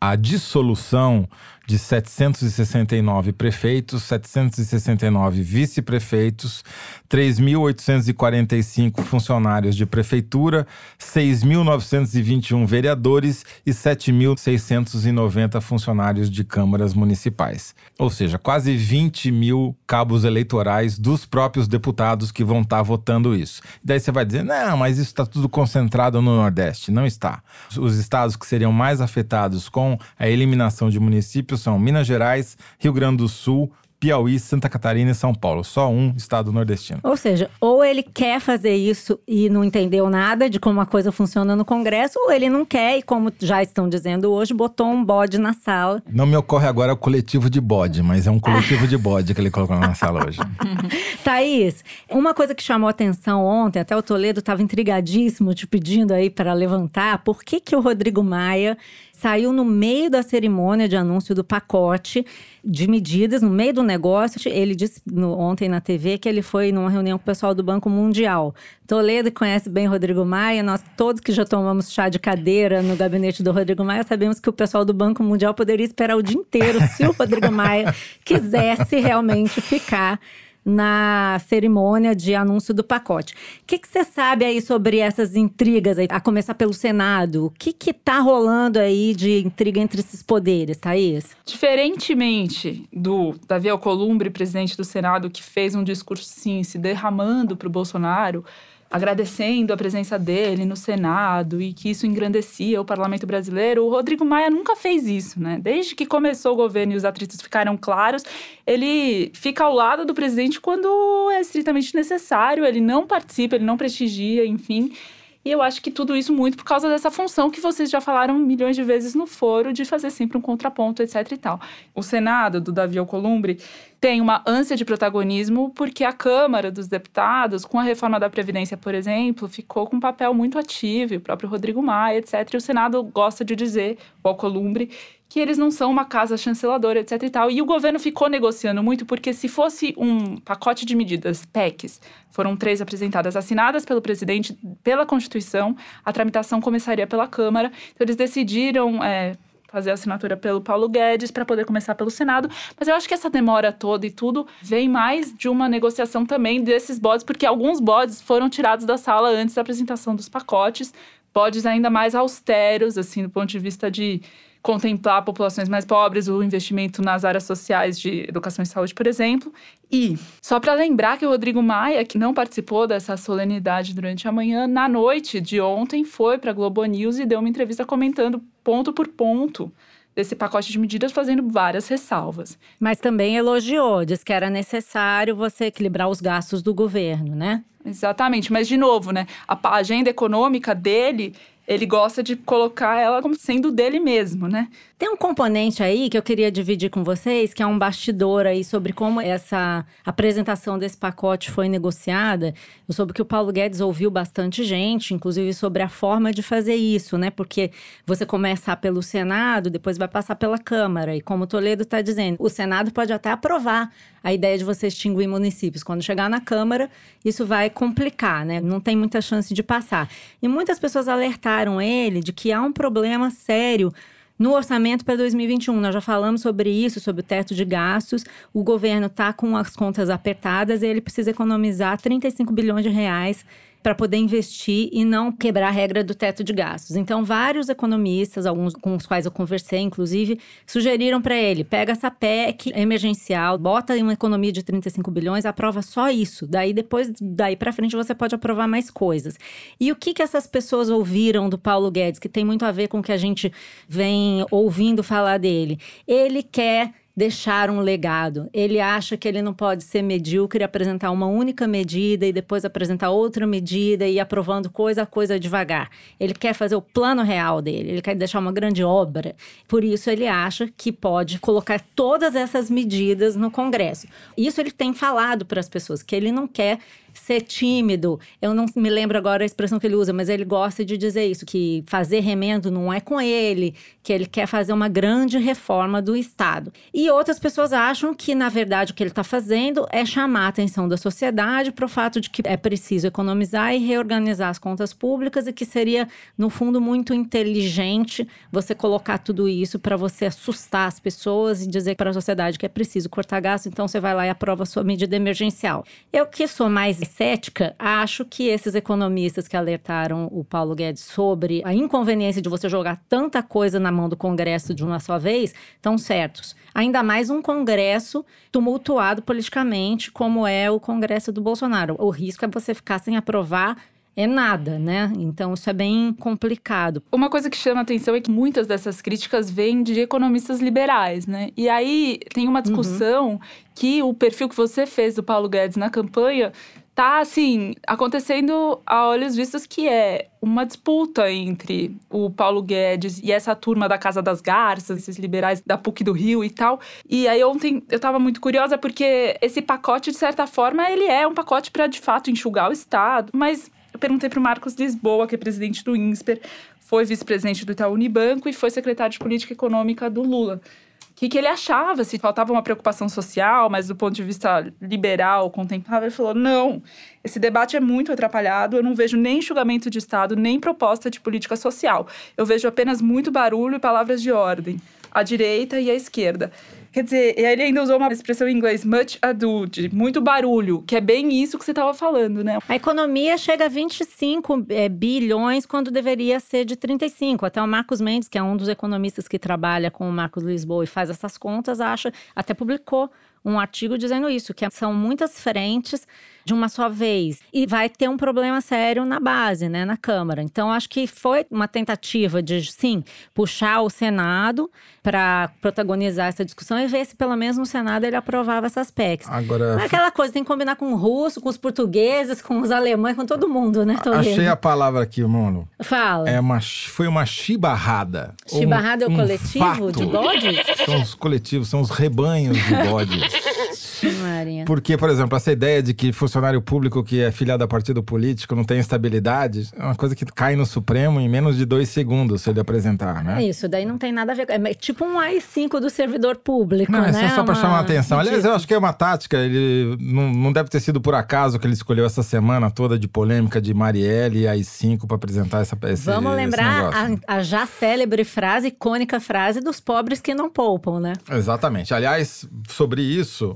S4: a dissolução de 769 prefeitos, 769 vice-prefeitos, 3.845 funcionários de prefeitura, 6.921 vereadores e 7.690 funcionários de câmaras municipais. Ou seja, quase 20 mil cabos eleitorais dos próprios deputados que vão estar tá votando isso. Daí você vai dizer, não, mas isso está tudo concentrado no Nordeste. Não está. Os estados que seriam mais afetados com a eliminação de municípios são Minas Gerais, Rio Grande do Sul, Piauí, Santa Catarina e São Paulo. Só um estado nordestino.
S2: Ou seja, ou ele quer fazer isso e não entendeu nada de como a coisa funciona no Congresso, ou ele não quer e, como já estão dizendo hoje, botou um bode na sala.
S4: Não me ocorre agora o coletivo de bode, mas é um coletivo de bode que ele colocou na sala hoje.
S2: Thaís, uma coisa que chamou atenção ontem, até o Toledo estava intrigadíssimo, te pedindo aí para levantar, por que, que o Rodrigo Maia saiu no meio da cerimônia de anúncio do pacote de medidas, no meio do negócio. Ele disse no, ontem na TV que ele foi numa reunião com o pessoal do Banco Mundial. Toledo conhece bem Rodrigo Maia, nós todos que já tomamos chá de cadeira no gabinete do Rodrigo Maia sabemos que o pessoal do Banco Mundial poderia esperar o dia inteiro se o Rodrigo Maia quisesse realmente ficar na cerimônia de anúncio do pacote. O que, você sabe aí sobre essas intrigas, aí, a começar pelo Senado? O que está rolando aí de intriga entre esses poderes, Thaís?
S6: Diferentemente do Davi Alcolumbre, presidente do Senado, que fez um discurso, sim, se derramando para o Bolsonaro, agradecendo a presença dele no Senado e que isso engrandecia o parlamento brasileiro, o Rodrigo Maia nunca fez isso, né? Desde que começou o governo e os atritos ficaram claros, ele fica ao lado do presidente quando é estritamente necessário, ele não participa, ele não prestigia, enfim. E eu acho que tudo isso muito por causa dessa função que vocês já falaram milhões de vezes no foro, de fazer sempre um contraponto, etc e tal. O Senado, do Davi Alcolumbre, tem uma ânsia de protagonismo porque a Câmara dos Deputados, com a reforma da Previdência, por exemplo, ficou com um papel muito ativo, o próprio Rodrigo Maia, etc. E o Senado gosta de dizer, o Alcolumbre, que eles não são uma casa chanceladora, etc e tal. E o governo ficou negociando muito, porque se fosse um pacote de medidas, PECs, foram três apresentadas, assinadas pelo presidente, pela Constituição, a tramitação começaria pela Câmara. Então, eles decidiram. É, fazer a assinatura pelo Paulo Guedes para poder começar pelo Senado. Mas eu acho que essa demora toda e tudo vem mais de uma negociação também desses bodes, porque alguns bodes foram tirados da sala antes da apresentação dos pacotes, bodes ainda mais austeros, assim, do ponto de vista de contemplar populações mais pobres, o investimento nas áreas sociais de educação e saúde, por exemplo. E, só para lembrar que o Rodrigo Maia, que não participou dessa solenidade durante a manhã, na noite de ontem foi para a Globo News e deu uma entrevista comentando ponto por ponto desse pacote de medidas, fazendo várias ressalvas.
S2: Mas também elogiou, diz que era necessário você equilibrar os gastos do governo, né?
S6: Exatamente, mas de novo, né? A agenda econômica dele ele gosta de colocar ela como sendo dele mesmo, né?
S2: Tem um componente aí que eu queria dividir com vocês, que é um bastidor aí sobre como essa apresentação desse pacote foi negociada. Eu soube que o Paulo Guedes ouviu bastante gente, inclusive sobre a forma de fazer isso, né? Porque você começa pelo Senado, depois vai passar pela Câmara. E como o Toledo está dizendo, o Senado pode até aprovar a ideia de você extinguir municípios. Quando chegar na Câmara, isso vai complicar, né? Não tem muita chance de passar. E muitas pessoas alertaram ele de que há um problema sério no orçamento para 2021, nós já falamos sobre isso, sobre o teto de gastos. O governo está com as contas apertadas e ele precisa economizar 35 bilhões de reais para poder investir e não quebrar a regra do teto de gastos. Então, vários economistas, alguns com os quais eu conversei, inclusive, sugeriram para ele: pega essa PEC emergencial, bota em uma economia de 35 bilhões, aprova só isso. Daí, depois, daí para frente, você pode aprovar mais coisas. E o que, que essas pessoas ouviram do Paulo Guedes, que tem muito a ver com o que a gente vem ouvindo falar dele? Ele quer deixar um legado. Ele acha que ele não pode ser medíocre, apresentar uma única medida e depois apresentar outra medida e aprovando coisa a coisa devagar. Ele quer fazer o plano real dele, ele quer deixar uma grande obra. Por isso ele acha que pode colocar todas essas medidas no Congresso. Isso ele tem falado para as pessoas que ele não quer ser tímido. Eu não me lembro agora a expressão que ele usa, mas ele gosta de dizer isso: que fazer remendo não é com ele, que ele quer fazer uma grande reforma do Estado. E outras pessoas acham que, na verdade, o que ele está fazendo é chamar a atenção da sociedade para o fato de que é preciso economizar e reorganizar as contas públicas e que seria, no fundo, muito inteligente você colocar tudo isso para você assustar as pessoas e dizer para a sociedade que é preciso cortar gasto, então você vai lá e aprova a sua medida emergencial. Eu que sou mais cética, acho que esses economistas que alertaram o Paulo Guedes sobre a inconveniência de você jogar tanta coisa na mão do Congresso de uma só vez estão certos. Ainda mais um Congresso tumultuado politicamente, como é o Congresso do Bolsonaro. O risco é você ficar sem aprovar é nada, né? Então isso é bem complicado.
S6: Uma coisa que chama atenção é que muitas dessas críticas vêm de economistas liberais, né? E aí tem uma discussão uhum. que o perfil que você fez do Paulo Guedes na campanha tá assim acontecendo a olhos vistos que é uma disputa entre o Paulo Guedes e essa turma da Casa das Garças, esses liberais da PUC do Rio e tal. E aí ontem eu tava muito curiosa porque esse pacote de certa forma ele é um pacote para de fato enxugar o estado, mas eu perguntei para o Marcos Lisboa, que é presidente do INSPER, foi vice-presidente do Itaú Unibanco e foi secretário de Política Econômica do Lula que, que ele achava, se faltava uma preocupação social, mas do ponto de vista liberal, contemplável, ele falou: não, esse debate é muito atrapalhado, eu não vejo nem julgamento de Estado, nem proposta de política social. Eu vejo apenas muito barulho e palavras de ordem, à direita e à esquerda. Quer dizer, ele ainda usou uma expressão em inglês, much ado, muito barulho, que é bem isso que você estava falando, né?
S2: A economia chega a 25 é, bilhões quando deveria ser de 35. Até o Marcos Mendes, que é um dos economistas que trabalha com o Marcos Lisboa e faz essas contas, acha, até publicou um artigo dizendo isso, que são muitas frentes de uma só vez. E vai ter um problema sério na base, né, na Câmara. Então, acho que foi uma tentativa de, sim, puxar o Senado para protagonizar essa discussão e ver se pelo menos no Senado ele aprovava essas PECs. Agora, Mas aquela coisa, tem que combinar com o russo, com os portugueses, com os alemães, com todo mundo, né,
S4: Toledo? Achei a palavra aqui, mano.
S2: Fala.
S4: É uma, foi uma chibarrada.
S2: Chibarrada um, é o coletivo
S4: fato.
S2: de bodes?
S4: São os coletivos, são os rebanhos de bodes.
S2: Maria.
S4: Porque, por exemplo, essa ideia de que funcionário público que é filiado a partido político não tem estabilidade é uma coisa que cai no Supremo em menos de dois segundos se ele apresentar, né?
S2: É isso, daí não tem nada a ver. É tipo um AI-5 do servidor público,
S4: Não,
S2: né?
S4: isso é só pra
S2: Uma-
S4: chamar a atenção. Aliás, eu acho que é uma tática. Ele não, não deve ter sido por acaso que ele escolheu essa semana toda de polêmica de Marielle e AI5 pra apresentar essa esse,
S2: Vamos lembrar
S4: negócio.
S2: a, a já célebre frase, icônica frase dos pobres que não poupam, né?
S4: Exatamente. Aliás, sobre isso,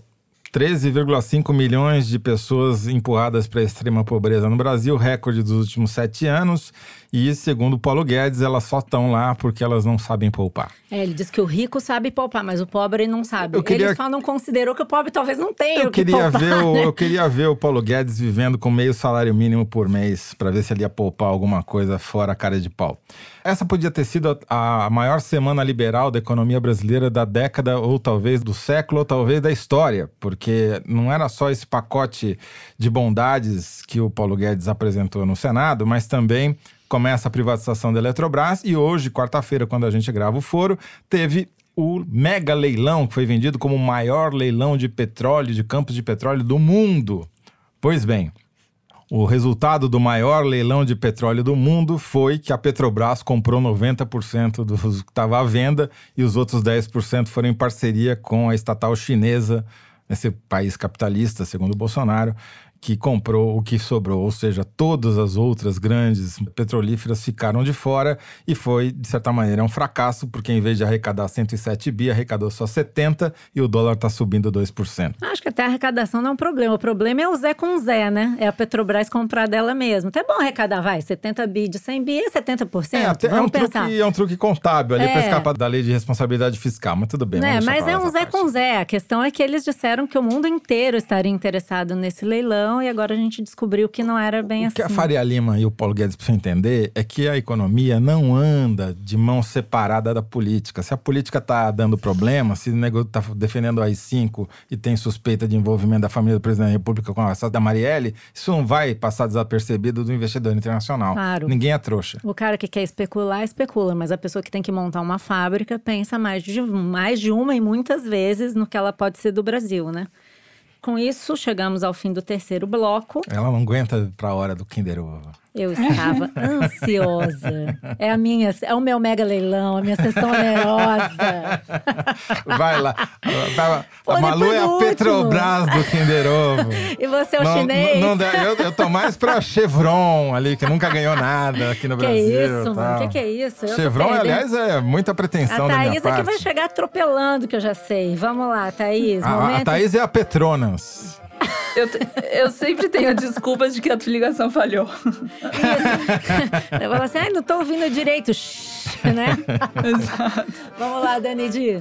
S4: 13,5 milhões de pessoas empurradas para a extrema pobreza no Brasil, recorde dos últimos sete anos. E, segundo Paulo Guedes, elas só estão lá porque elas não sabem poupar.
S2: É, ele diz que o rico sabe poupar, mas o pobre não sabe.
S4: Eu queria-
S2: Ele só não considerou que o pobre talvez não tenha
S4: Eu
S2: o que
S4: queria,
S2: poupar,
S4: ver o,
S2: né?
S4: eu queria ver o Paulo Guedes vivendo com meio salário mínimo por mês, para ver se ele ia poupar alguma coisa fora a cara de pau. Essa podia ter sido a, maior semana liberal da economia brasileira da década, ou talvez do século, ou talvez da história, porque não era só esse pacote de bondades que o Paulo Guedes apresentou no Senado, mas também começa a privatização da Eletrobras e hoje, quarta-feira, quando a gente grava o foro, teve o mega leilão que foi vendido como o maior leilão de petróleo, de campos de petróleo do mundo. Pois bem, o resultado do maior leilão de petróleo do mundo foi que a Petrobras comprou 90% dos que estava à venda e os outros 10% foram em parceria com a estatal chinesa, esse país capitalista, segundo Bolsonaro, que comprou o que sobrou, ou seja, todas as outras grandes petrolíferas ficaram de fora e foi, de certa maneira, um fracasso, porque em vez de arrecadar 107 bi, arrecadou só 70 e o dólar está subindo 2%.
S2: Acho que até a arrecadação não é um problema. O problema é o Zé com Zé, né? É a Petrobras comprar dela mesmo. Até bom arrecadar, vai, 70 bi de 100 bi é 70%.
S4: É, até é, um truque, é um truque contábil ali
S2: É.
S4: para escapar da lei de responsabilidade fiscal, mas tudo bem. Deixar
S2: mas é um Zé
S4: parte.
S2: com Zé. A questão é que eles disseram que o mundo inteiro estaria interessado nesse leilão e agora a gente descobriu que não era bem
S4: O
S2: assim.
S4: que a Faria Lima e o Paulo Guedes precisam entender é que a economia não anda de mão separada da política. Se a política está dando problema, se o nego está defendendo o AI-5 e tem suspeita de envolvimento da família do presidente da República com a assassinato da Marielle, isso não vai passar desapercebido do investidor internacional.
S2: Claro.
S4: Ninguém é trouxa.
S2: O cara que quer especular, especula, mas a pessoa que tem que montar uma fábrica pensa mais de, mais de uma e muitas vezes no que ela pode ser do Brasil, né? Com isso, chegamos ao fim do terceiro bloco.
S4: Ela não aguenta pra hora do Kinder Ovo.
S2: Eu estava ansiosa. É a minha, é o meu mega leilão, a minha sessão onerosa.
S4: Vai lá. A,
S2: Pô,
S4: a Malu é a. Petrobras do Kinder Ovo.
S2: E você é o
S4: Não-
S2: chinês?
S4: não- não eu, eu tô mais pra Chevron ali, que nunca ganhou nada aqui no
S2: que
S4: Brasil.
S2: isso, mano? Que que é isso? Eu
S4: Chevron, aliás, é muita pretensão
S2: A
S4: da minha
S2: Thaís é
S4: parte.
S2: que vai chegar atropelando, que eu já sei. Vamos lá, Thaís.
S4: A- a. Thaís é a Petronas.
S6: Eu, eu sempre tenho a desculpa de que a tua ligação falhou.
S2: Eu falo assim, ai, não tô ouvindo direito, né?
S6: Exato.
S2: Vamos lá, Dani Di.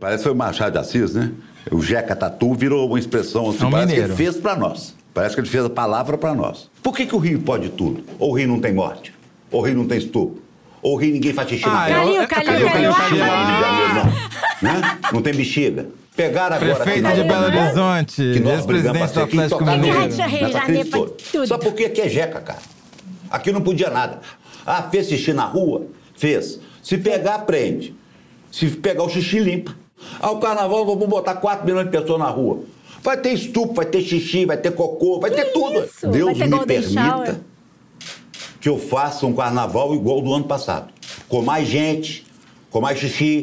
S9: Parece que foi o Machado de Assis, né? O Jeca Tatu virou uma expressão assim,
S4: É um
S9: parece que
S4: mineiro.
S9: ele fez pra nós. Parece que ele fez a palavra pra nós. Por que, que o Rio pode tudo? Ou o Rio não tem morte? Ou o Rio não tem estupro? Ou o Rio ninguém faz xixi na
S4: Ah,
S9: rua?
S2: Calil,
S4: eu-
S2: Calil, Calil.
S9: Calil no Janeiro, não? Né? Não tem bexiga. Pegaram agora...
S4: Prefeito
S9: que
S4: de Belo Horizonte,
S9: que nós
S4: ex-presidente
S9: brigamos
S4: do Atlético Mineiro.
S2: tudo.
S9: Só porque aqui é jeca, cara. Aqui não podia nada. Ah, fez xixi na rua? Fez. Se pegar, prende. Se pegar o xixi, limpa. Ah, o carnaval, vamos botar 4 milhões de pessoas na rua. Vai ter estupro, vai ter xixi, vai ter cocô, vai ter tudo.
S2: isso? Vai
S9: Deus
S2: ter
S9: me permita
S2: shower.
S9: Que eu faça um carnaval igual do ano passado. Com mais gente, com mais xixi.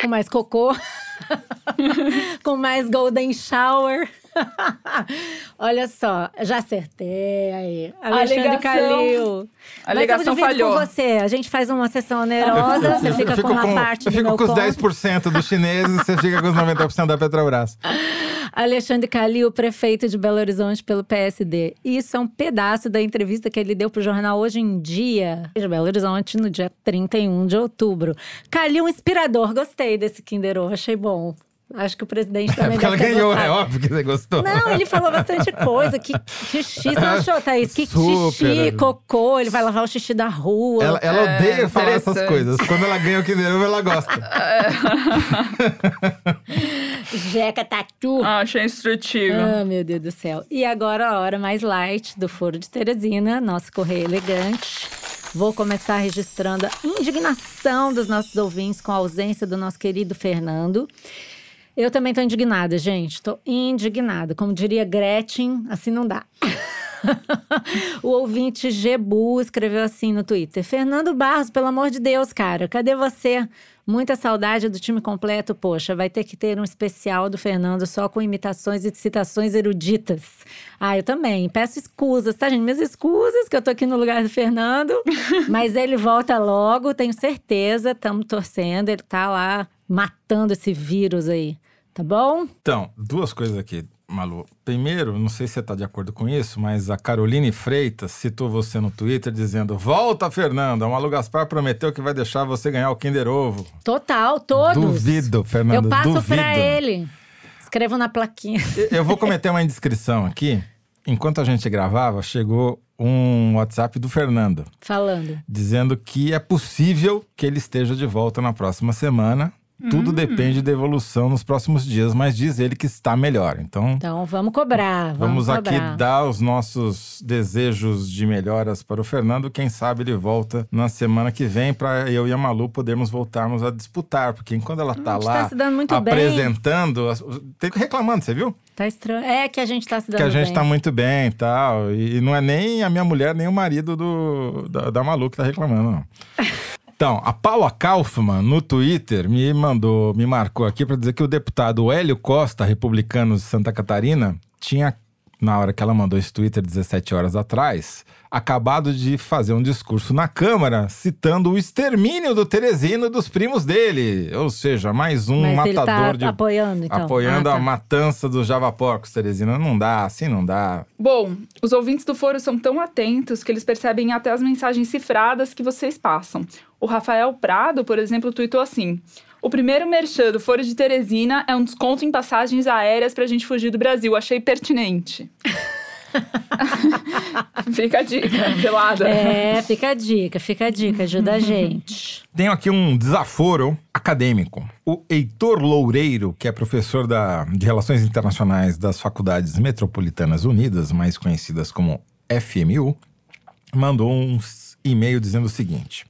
S2: Com mais cocô. Com mais golden shower. Olha só, já acertei aí. Alexandre
S6: Alegação.
S2: Calil.
S6: A alegação
S2: Mas eu divido
S6: falhou.
S2: com você. A gente faz uma sessão onerosa, você fica com uma parte
S4: eu
S2: do
S4: fico
S2: meu
S4: com os
S2: conto.
S4: 10% dos chineses, você fica com os 90% da Petrobras.
S2: Alexandre Calil, prefeito de Belo Horizonte pelo PSD. Isso é um pedaço da entrevista que ele deu pro jornal Hoje em Dia, de Belo Horizonte, no dia 31 de outubro. Calil, inspirador. Gostei desse Kinder Ovo, achei bom. Acho que o presidente
S4: É
S2: também
S4: porque ela ganhou,
S2: gostado.
S4: é óbvio que você gostou.
S2: Não, ele falou bastante coisa. Que xixi, você achou, Thaís? Que
S4: Super.
S2: xixi, cocô, ele vai lavar o xixi da rua.
S4: Ela, ela
S6: É,
S4: odeia falar essas coisas. Quando ela ganha o Kinder Ovo, ela gosta.
S2: Jeca tatu.
S6: Ah, achei instrutivo.
S2: Ah, meu Deus do céu. E agora a hora mais light do Foro de Teresina, nosso correio elegante. Vou começar registrando a indignação dos nossos ouvintes com a ausência do nosso querido Fernando. Eu também tô indignada, gente. Tô indignada. Como diria Gretchen, assim não dá. o ouvinte Gebu escreveu assim no Twitter: Fernando Barros, pelo amor de Deus, cara, cadê você? Muita saudade do time completo, poxa, vai ter que ter um especial do Fernando só com imitações e citações eruditas. Ah, eu também. Peço escusas, tá, gente? Minhas escusas, que eu tô aqui no lugar do Fernando. mas ele volta logo, tenho certeza. Estamos torcendo, ele tá lá matando esse vírus aí. Tá bom?
S4: Então, duas coisas aqui. Malu. Primeiro, não sei se você está de acordo com isso, mas a Caroline Freitas citou você no Twitter dizendo: Volta, Fernanda! O Malu Gaspar prometeu que vai deixar você ganhar o Kinder Ovo.
S2: Total, todos.
S4: Duvido, Fernanda.
S2: Eu passo pra ele. Escrevo na plaquinha.
S4: Eu vou cometer uma indiscrição aqui. Enquanto a gente gravava, chegou um WhatsApp do Fernando.
S2: Falando.
S4: Dizendo que é possível que ele esteja de volta na próxima semana. Tudo hum. depende da evolução nos próximos dias, mas diz ele que está melhor. Então,
S2: então vamos cobrar.
S4: Vamos,
S2: vamos
S4: aqui
S2: cobrar.
S4: dar os nossos desejos de melhoras para o Fernando. Quem sabe ele volta na semana que vem para eu e a Malu podermos voltarmos a disputar. Porque enquanto ela está lá
S2: tá
S4: apresentando,
S2: bem.
S4: tem reclamando, você viu?
S2: Tá estranho. É que a gente está se dando
S4: Que a gente
S2: bem.
S4: está muito bem e tal. E não é nem a minha mulher, nem o marido do, da, da Malu que está reclamando, não. Então, a Paula Kaufmann, no Twitter, me mandou, me marcou aqui para dizer que o deputado Hélio Costa, republicano de Santa Catarina, tinha, na hora que ela mandou esse Twitter 17 horas atrás, acabado de fazer um discurso na Câmara citando o extermínio do Teresino e dos primos dele. Ou seja, mais um
S2: Mas
S4: matador
S2: ele tá
S4: de.
S2: apoiando, então.
S4: Apoiando
S2: ah, tá.
S4: a matança dos Javaporcos, Teresina. Não dá, assim não dá.
S6: Bom, os ouvintes do foro são tão atentos que eles percebem até as mensagens cifradas que vocês passam. O Rafael Prado, por exemplo, tweetou assim. O primeiro merchan do Foro de Teresina é um desconto em passagens aéreas pra gente fugir do Brasil. Achei pertinente. fica a dica, pelada.
S2: É, fica a dica, fica a dica, ajuda a gente.
S4: Tenho aqui um desaforo acadêmico. O Heitor Loureiro, que é professor da, de Relações Internacionais das Faculdades Metropolitanas Unidas, mais conhecidas como FMU, mandou um e-mail dizendo o seguinte.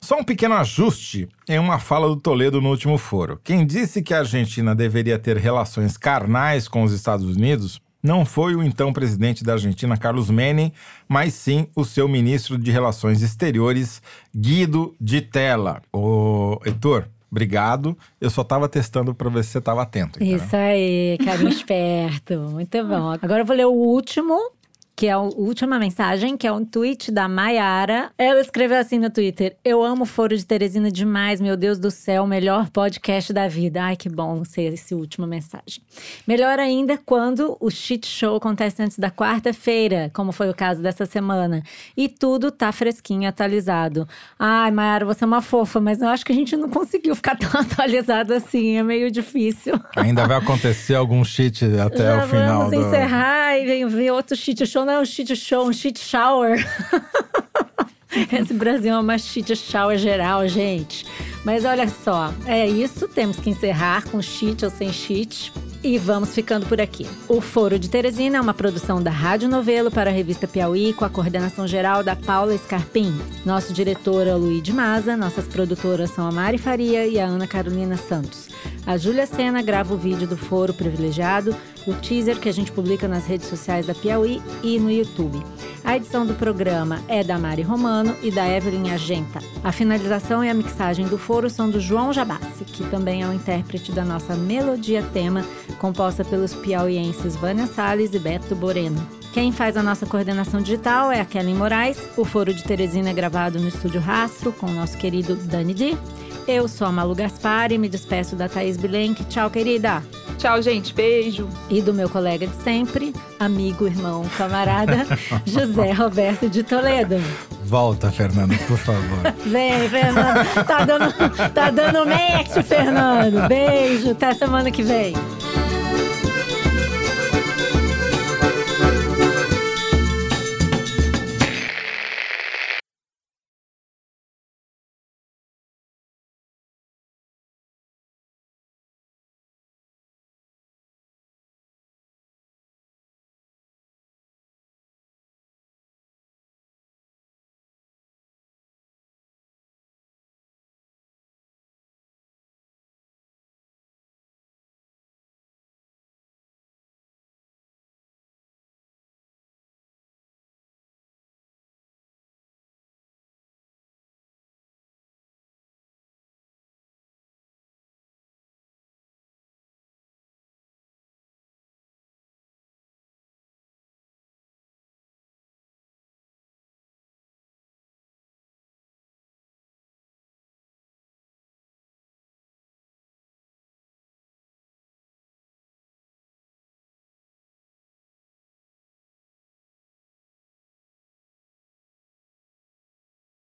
S4: Só um pequeno ajuste em uma fala do Toledo no último foro. Quem disse que a Argentina deveria ter relações carnais com os Estados Unidos não foi o então presidente da Argentina, Carlos Menem, mas sim o seu ministro de Relações Exteriores, Guido de Tella. Ô, Heitor, obrigado. Eu só estava testando para ver se você estava atento. Entendeu?
S2: Isso aí, carinho esperto. Muito bom. Agora eu vou ler o último que é a última mensagem, que é um tweet da Maiara. Ela escreveu assim no Twitter: Eu amo o Foro de Teresina demais, meu Deus do céu, melhor podcast da vida. Ai, que bom ser esse última mensagem. Melhor ainda quando o shit show acontece antes da quarta-feira, como foi o caso dessa semana. E tudo tá fresquinho, atualizado. Ai, Maiara, você é uma fofa, mas eu acho que a gente não conseguiu ficar tão atualizado assim, é meio difícil.
S4: Ainda vai acontecer algum shit até
S2: Já
S4: o final.
S2: Vamos
S4: do...
S2: encerrar e vem ver outro shit show não é um shit show, um shit shower. Esse Brasil é uma shit shower geral, gente. Mas olha só, é isso. Temos que encerrar com shit ou sem shit. E vamos ficando por aqui. O Foro de Teresina é uma produção da Rádio Novelo para a revista Piauí, com a coordenação geral da Paula Scarpim. Nosso diretor é o Luiz de Maza, nossas produtoras são a Mari Faria e a Ana Carolina Santos. A Júlia Sena grava o vídeo do Foro Privilegiado, o teaser que a gente publica nas redes sociais da Piauí e no YouTube. A edição do programa é da Mari Romano e da Evelyn Argenta. A finalização e a mixagem do foro são do João Jabassi, que também é o intérprete da nossa melodia tema, composta pelos piauienses Vânia Salles e Beto Boreno. Quem faz a nossa coordenação digital é a Kellen Moraes. O Foro de Teresina é gravado no Estúdio Rastro com o nosso querido Dani Di. Eu sou a Malu Gaspar e me despeço da Thaís Bilenque. Tchau, querida!
S6: Tchau, gente. Beijo.
S2: E do meu colega de sempre, amigo, irmão, camarada, José Roberto de Toledo.
S4: Volta, Fernando, por favor.
S2: Vem, Fernando. Tá dando, tá dando match, Fernando. Beijo. Até semana que vem.